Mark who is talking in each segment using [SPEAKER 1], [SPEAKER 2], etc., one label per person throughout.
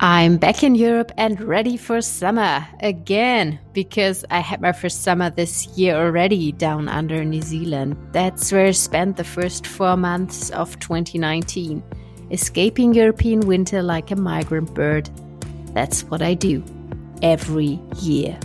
[SPEAKER 1] I'm back in Europe and ready for summer again because I had my first summer this year already down under New Zealand. That's where I spent the first four months of 2019, escaping European winter like a migrant bird. That's what I do every year.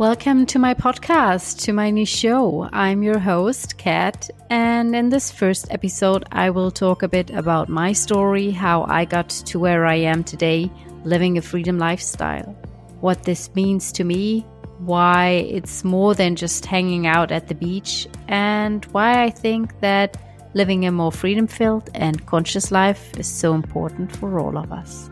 [SPEAKER 1] Welcome to my podcast, to my new show. I'm your host, Kat, and in this first episode, I will talk a bit about my story, how I got to where I am today, living a freedom lifestyle, what this means to me, why it's more than just hanging out at the beach, and why I think that living a more freedom filled and conscious life is so important for all of us.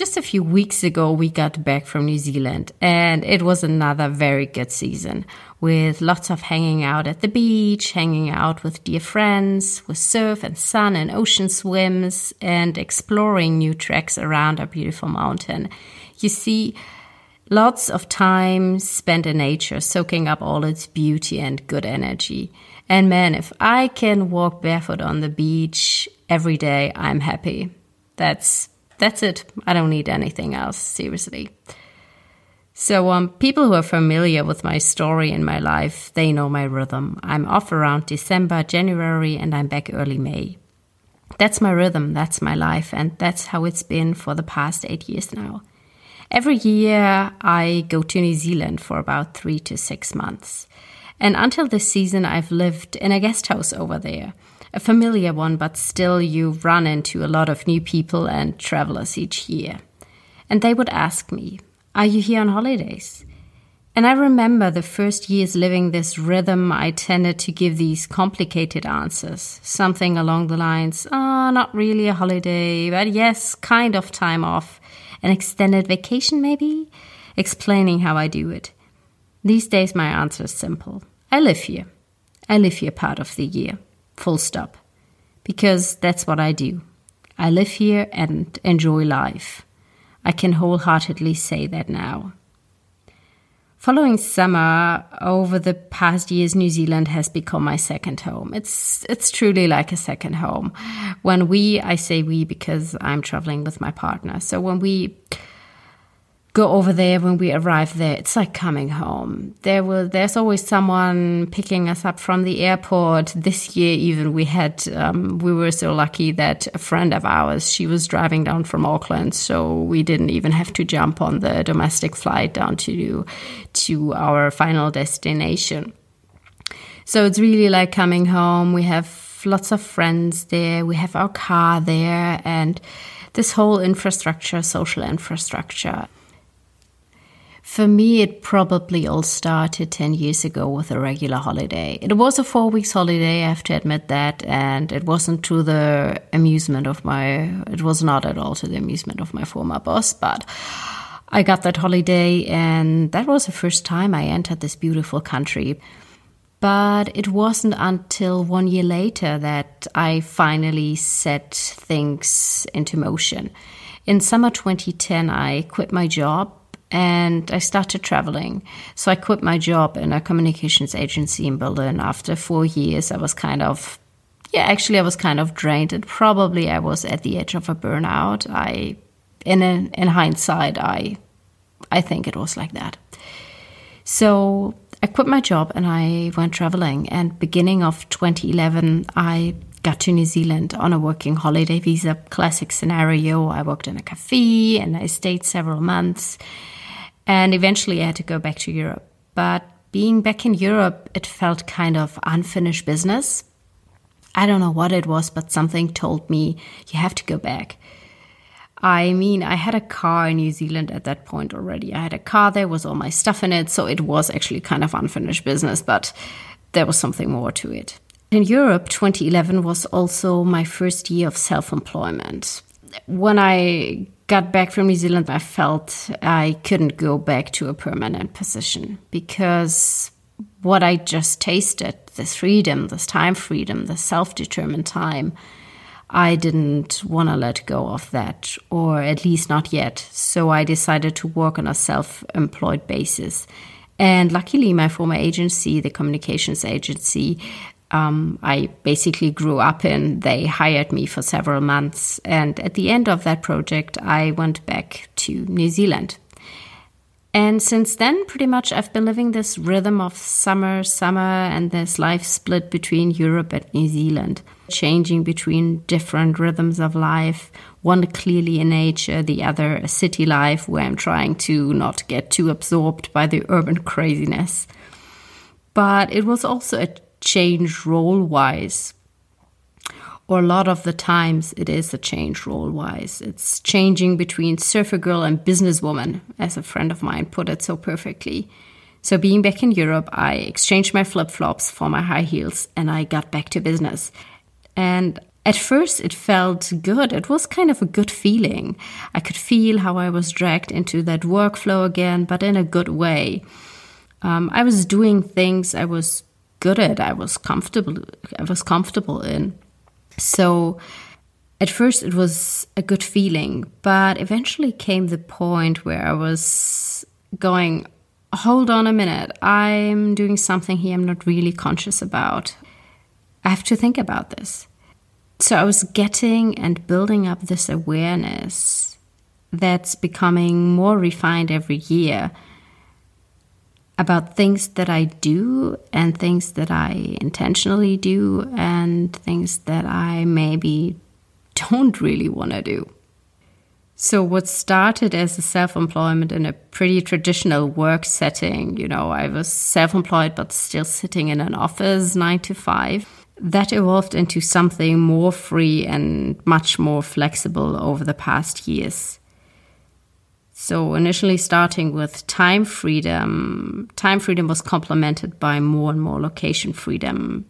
[SPEAKER 1] Just a few weeks ago, we got back from New Zealand, and it was another very good season with lots of hanging out at the beach, hanging out with dear friends, with surf and sun and ocean swims, and exploring new tracks around our beautiful mountain. You see, lots of time spent in nature, soaking up all its beauty and good energy. And man, if I can walk barefoot on the beach every day, I'm happy. That's that's it. I don't need anything else, seriously. So, um, people who are familiar with my story and my life, they know my rhythm. I'm off around December, January, and I'm back early May. That's my rhythm, that's my life, and that's how it's been for the past eight years now. Every year, I go to New Zealand for about three to six months. And until this season, I've lived in a guest house over there a familiar one, but still you run into a lot of new people and travelers each year. And they would ask me, Are you here on holidays? And I remember the first years living this rhythm, I tended to give these complicated answers. Something along the lines, oh, not really a holiday, but yes, kind of time off. An extended vacation, maybe? Explaining how I do it. These days, my answer is simple I live here. I live here part of the year full stop. Because that's what I do. I live here and enjoy life. I can wholeheartedly say that now. Following summer, over the past years, New Zealand has become my second home. It's it's truly like a second home. When we, I say we because I'm traveling with my partner. So when we go over there when we arrive there. It's like coming home. There will there's always someone picking us up from the airport. This year even we had um, we were so lucky that a friend of ours she was driving down from auckland so we didn't even have to jump on the domestic flight down to to our final destination. So it's really like coming home. We have lots of friends there. We have our car there and this whole infrastructure social infrastructure for me, it probably all started 10 years ago with a regular holiday. It was a four weeks holiday, I have to admit that, and it wasn't to the amusement of my, it was not at all to the amusement of my former boss, but I got that holiday, and that was the first time I entered this beautiful country. But it wasn't until one year later that I finally set things into motion. In summer 2010, I quit my job and I started traveling. So I quit my job in a communications agency in Berlin. After four years, I was kind of, yeah, actually, I was kind of drained, and probably I was at the edge of a burnout. I, in a, in hindsight, I, I think it was like that. So I quit my job and I went traveling. And beginning of 2011, I got to New Zealand on a working holiday visa, classic scenario. I worked in a cafe and I stayed several months. And eventually I had to go back to Europe. But being back in Europe, it felt kind of unfinished business. I don't know what it was, but something told me you have to go back. I mean, I had a car in New Zealand at that point already. I had a car there, was all my stuff in it, so it was actually kind of unfinished business, but there was something more to it. In Europe, 2011 was also my first year of self employment. When I got back from New Zealand, I felt I couldn't go back to a permanent position because what I just tasted this freedom, this time freedom, the self determined time. I didn't want to let go of that, or at least not yet. So I decided to work on a self employed basis. And luckily, my former agency, the communications agency, um, I basically grew up in, they hired me for several months. And at the end of that project, I went back to New Zealand. And since then, pretty much I've been living this rhythm of summer, summer, and this life split between Europe and New Zealand, changing between different rhythms of life. One clearly in nature, the other a city life where I'm trying to not get too absorbed by the urban craziness. But it was also a change role wise or a lot of the times it is a change role wise. It's changing between surfer girl and businesswoman, as a friend of mine put it so perfectly. So, being back in Europe, I exchanged my flip flops for my high heels and I got back to business. And at first, it felt good. It was kind of a good feeling. I could feel how I was dragged into that workflow again, but in a good way. Um, I was doing things I was good at. I was comfortable. I was comfortable in. So at first it was a good feeling, but eventually came the point where I was going, hold on a minute, I'm doing something here I'm not really conscious about. I have to think about this. So I was getting and building up this awareness that's becoming more refined every year about things that I do and things that I intentionally do and things that I maybe don't really want to do. So, what started as a self employment in a pretty traditional work setting, you know, I was self employed but still sitting in an office nine to five, that evolved into something more free and much more flexible over the past years. So initially starting with time freedom, time freedom was complemented by more and more location freedom.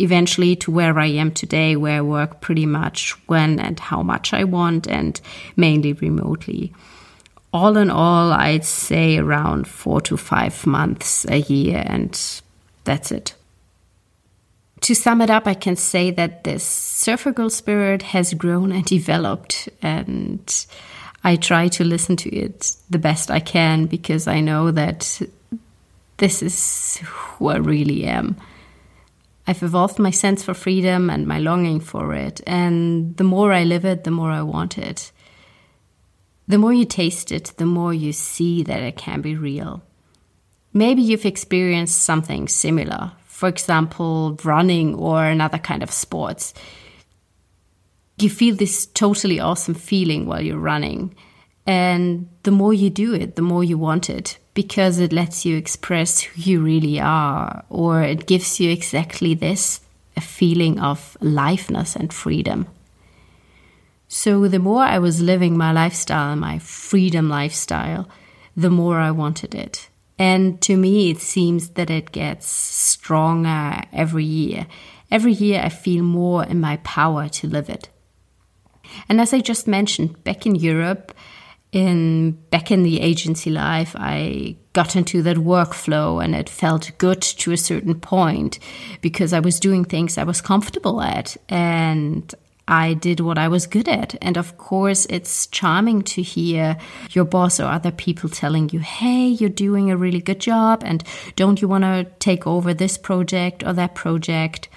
[SPEAKER 1] Eventually to where I am today, where I work pretty much when and how much I want and mainly remotely. All in all, I'd say around four to five months a year, and that's it. To sum it up, I can say that this surfer girl spirit has grown and developed, and I try to listen to it the best I can because I know that this is who I really am. I've evolved my sense for freedom and my longing for it, and the more I live it, the more I want it. The more you taste it, the more you see that it can be real. Maybe you've experienced something similar, for example, running or another kind of sports you feel this totally awesome feeling while you're running. And the more you do it, the more you want it because it lets you express who you really are, or it gives you exactly this a feeling of aliveness and freedom. So, the more I was living my lifestyle, my freedom lifestyle, the more I wanted it. And to me, it seems that it gets stronger every year. Every year, I feel more in my power to live it. And as I just mentioned, back in Europe, in back in the agency life, I got into that workflow and it felt good to a certain point because I was doing things I was comfortable at and I did what I was good at. And of course, it's charming to hear your boss or other people telling you, hey, you're doing a really good job, and don't you want to take over this project or that project?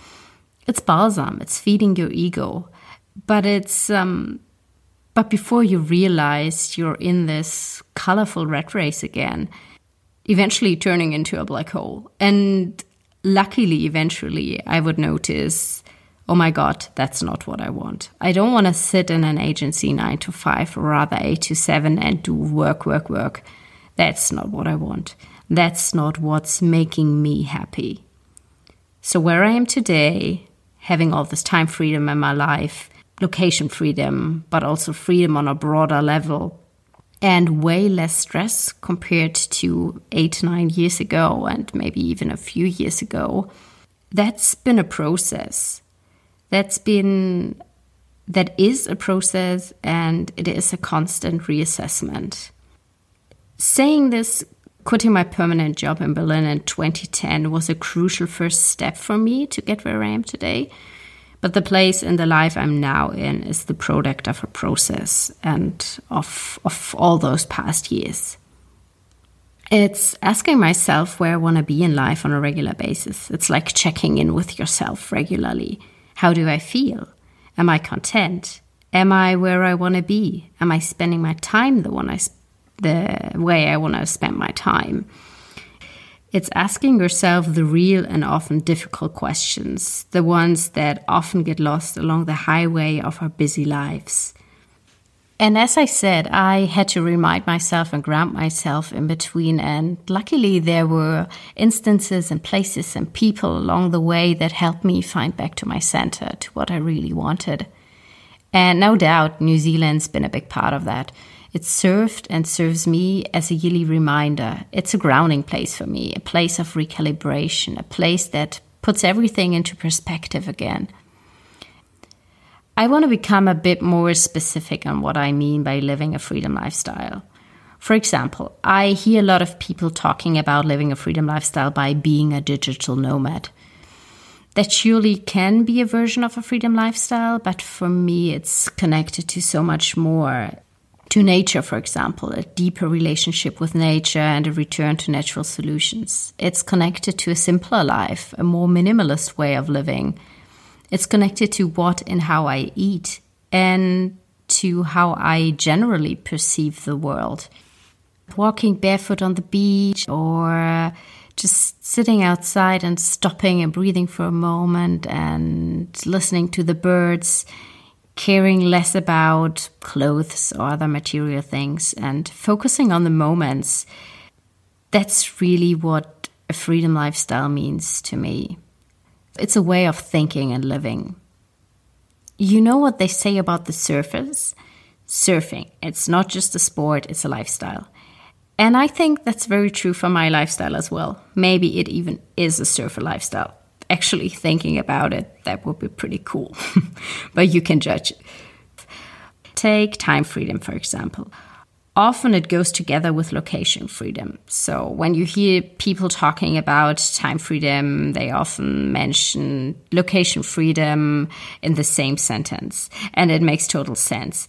[SPEAKER 1] It's balsam, it's feeding your ego but it's um, but before you realize you're in this colorful rat race again, eventually turning into a black hole. And luckily, eventually, I would notice, oh my God, that's not what I want. I don't want to sit in an agency nine to five, or rather eight to seven, and do work, work, work. That's not what I want. That's not what's making me happy. So, where I am today, having all this time freedom in my life, location freedom, but also freedom on a broader level and way less stress compared to eight, nine years ago, and maybe even a few years ago. That's been a process. That's been, that is a process, and it is a constant reassessment. Saying this Quitting my permanent job in Berlin in 2010 was a crucial first step for me to get where I am today. But the place in the life I'm now in is the product of a process and of, of all those past years. It's asking myself where I want to be in life on a regular basis. It's like checking in with yourself regularly. How do I feel? Am I content? Am I where I want to be? Am I spending my time the one I the way I want to spend my time? It's asking yourself the real and often difficult questions, the ones that often get lost along the highway of our busy lives. And as I said, I had to remind myself and ground myself in between. And luckily, there were instances and places and people along the way that helped me find back to my center, to what I really wanted. And no doubt, New Zealand's been a big part of that. It served and serves me as a yearly reminder. It's a grounding place for me, a place of recalibration, a place that puts everything into perspective again. I want to become a bit more specific on what I mean by living a freedom lifestyle. For example, I hear a lot of people talking about living a freedom lifestyle by being a digital nomad. That surely can be a version of a freedom lifestyle, but for me, it's connected to so much more. To nature, for example, a deeper relationship with nature and a return to natural solutions. It's connected to a simpler life, a more minimalist way of living it's connected to what and how I eat and to how I generally perceive the world. Walking barefoot on the beach or just sitting outside and stopping and breathing for a moment and listening to the birds, caring less about clothes or other material things and focusing on the moments. That's really what a freedom lifestyle means to me. It's a way of thinking and living. You know what they say about the surfers? Surfing. It's not just a sport, it's a lifestyle. And I think that's very true for my lifestyle as well. Maybe it even is a surfer lifestyle. Actually, thinking about it, that would be pretty cool. but you can judge. Take time freedom, for example often it goes together with location freedom. So when you hear people talking about time freedom, they often mention location freedom in the same sentence, and it makes total sense.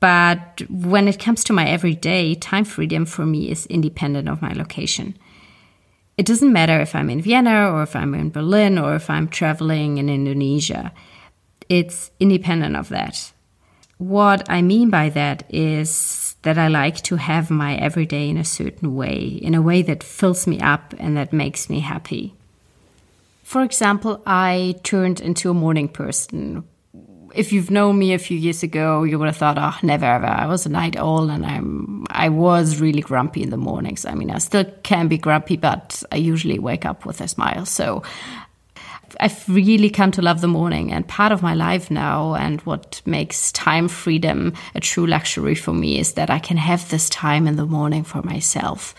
[SPEAKER 1] But when it comes to my everyday, time freedom for me is independent of my location. It doesn't matter if I'm in Vienna or if I'm in Berlin or if I'm traveling in Indonesia. It's independent of that. What I mean by that is that I like to have my everyday in a certain way, in a way that fills me up and that makes me happy. For example, I turned into a morning person. If you've known me a few years ago, you would have thought, oh, never ever. I was a night owl and I'm, I was really grumpy in the mornings. I mean, I still can be grumpy, but I usually wake up with a smile. So I've really come to love the morning and part of my life now and what makes time freedom a true luxury for me is that I can have this time in the morning for myself.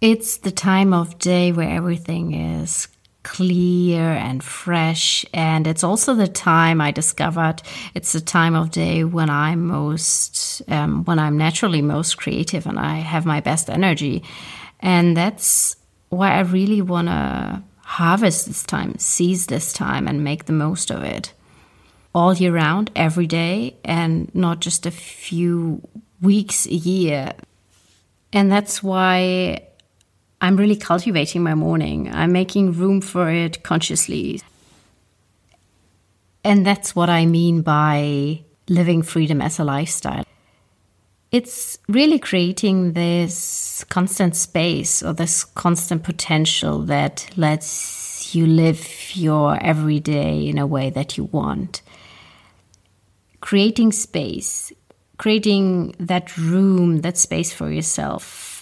[SPEAKER 1] It's the time of day where everything is clear and fresh and it's also the time I discovered it's the time of day when I'm most um, when I'm naturally most creative and I have my best energy and that's why I really want to harvest this time, seize this time, and make the most of it all year round, every day, and not just a few weeks a year. And that's why I'm really cultivating my morning. I'm making room for it consciously. And that's what I mean by living freedom as a lifestyle. It's really creating this constant space or this constant potential that lets you live your everyday in a way that you want. Creating space, creating that room, that space for yourself,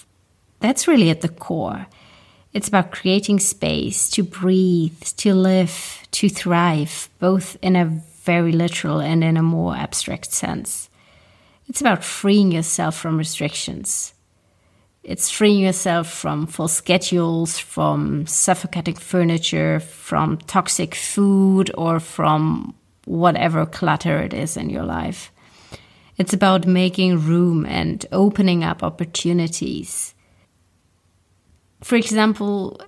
[SPEAKER 1] that's really at the core. It's about creating space to breathe, to live, to thrive, both in a very literal and in a more abstract sense. It's about freeing yourself from restrictions. It's freeing yourself from full schedules, from suffocating furniture, from toxic food, or from whatever clutter it is in your life. It's about making room and opening up opportunities. For example,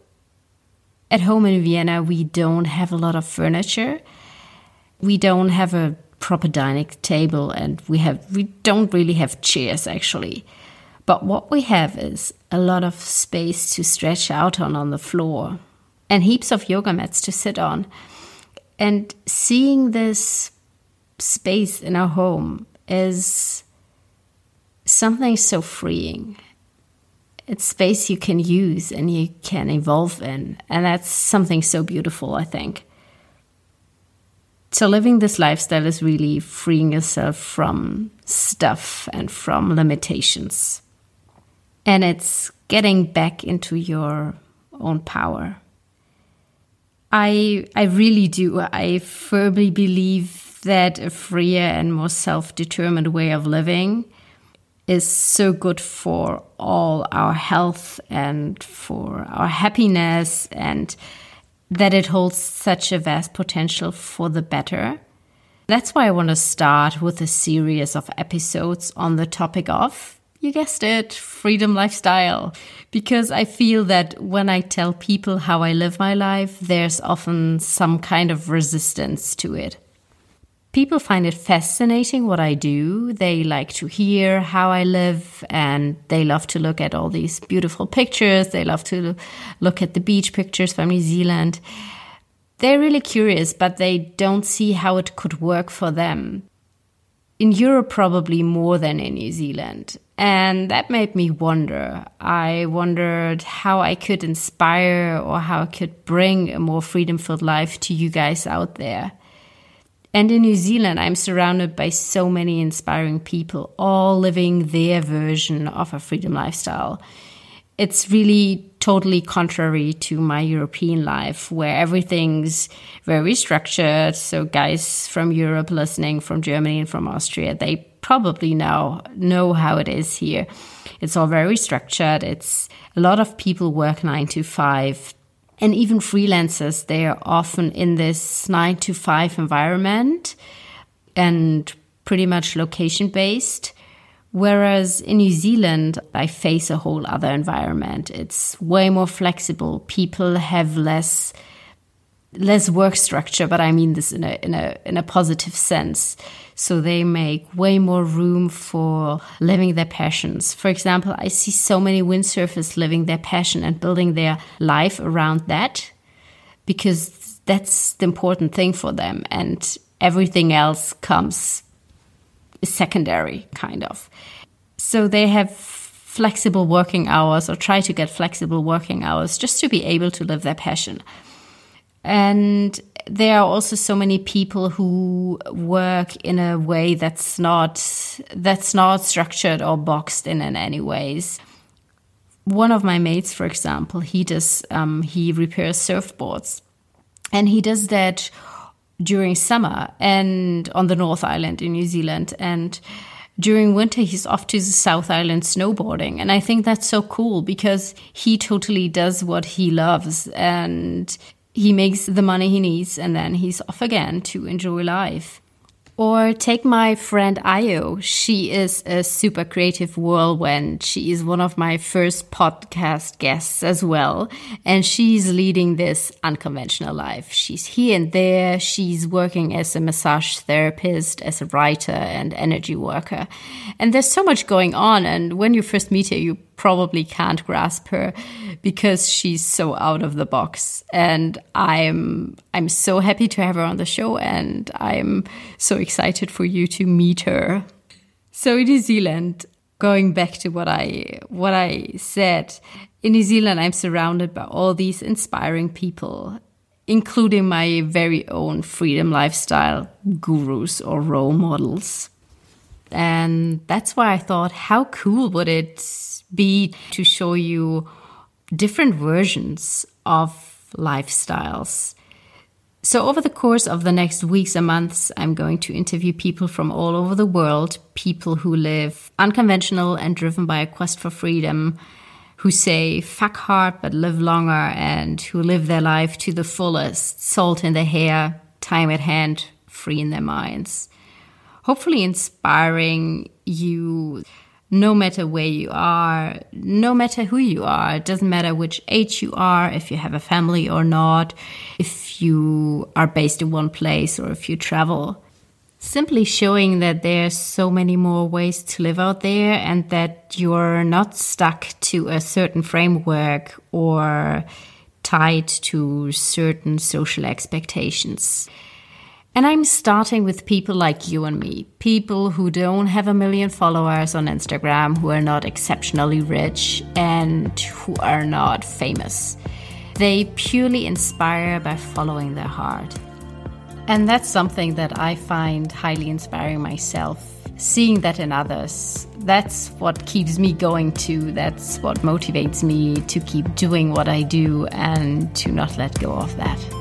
[SPEAKER 1] at home in Vienna, we don't have a lot of furniture. We don't have a proper dining table and we have we don't really have chairs actually. But what we have is a lot of space to stretch out on on the floor and heaps of yoga mats to sit on. And seeing this space in our home is something so freeing. It's space you can use and you can evolve in. And that's something so beautiful, I think. So, living this lifestyle is really freeing yourself from stuff and from limitations. And it's getting back into your own power. I I really do. I firmly believe that a freer and more self-determined way of living is so good for all our health and for our happiness and that it holds such a vast potential for the better. That's why I want to start with a series of episodes on the topic of you guessed it, freedom lifestyle. Because I feel that when I tell people how I live my life, there's often some kind of resistance to it. People find it fascinating what I do. They like to hear how I live and they love to look at all these beautiful pictures. They love to look at the beach pictures from New Zealand. They're really curious, but they don't see how it could work for them in Europe, probably more than in New Zealand. And that made me wonder. I wondered how I could inspire or how I could bring a more freedom filled life to you guys out there. And in New Zealand, I'm surrounded by so many inspiring people, all living their version of a freedom lifestyle it's really totally contrary to my European life where everything's very structured. So guys from Europe listening from Germany and from Austria, they probably now know how it is here. It's all very structured. It's a lot of people work nine to five. And even freelancers, they are often in this nine to five environment and pretty much location based. Whereas in New Zealand, I face a whole other environment. It's way more flexible. People have less less work structure, but I mean this in a in a in a positive sense. So they make way more room for living their passions. For example, I see so many windsurfers living their passion and building their life around that because that's the important thing for them and everything else comes secondary, kind of. So they have flexible working hours or try to get flexible working hours just to be able to live their passion. And there are also so many people who work in a way that's not that's not structured or boxed in in any ways. One of my mates, for example, he does um, he repairs surfboards, and he does that during summer and on the North Island in New Zealand. And during winter, he's off to the South Island snowboarding. And I think that's so cool because he totally does what he loves and he makes the money he needs and then he's off again to enjoy life. Or take my friend Ayo. She is a super creative whirlwind. She is one of my first podcast guests as well. And she's leading this unconventional life. She's here and there. She's working as a massage therapist, as a writer and energy worker. And there's so much going on. And when you first meet her, you probably can't grasp her because she's so out of the box. And I'm I'm so happy to have her on the show and I'm so excited for you to meet her. So in New Zealand, going back to what I what I said, in New Zealand I'm surrounded by all these inspiring people, including my very own freedom lifestyle gurus or role models. And that's why I thought, how cool would it be to show you different versions of lifestyles. So, over the course of the next weeks and months, I'm going to interview people from all over the world, people who live unconventional and driven by a quest for freedom, who say fuck hard but live longer, and who live their life to the fullest, salt in their hair, time at hand, free in their minds. hopefully inspiring you no matter where you are, no matter who you are. It doesn't matter which age you are, if you have a family or not, if you are based in one place or if you travel. Simply showing that there's so many more ways to live out there and that you're not stuck to a certain framework or tied to certain social expectations. And I'm starting with people like you and me, people who don't have a million followers on Instagram, who are not exceptionally rich, and who are not famous. They purely inspire by following their heart. And that's something that I find highly inspiring myself. Seeing that in others, that's what keeps me going too. That's what motivates me to keep doing what I do and to not let go of that.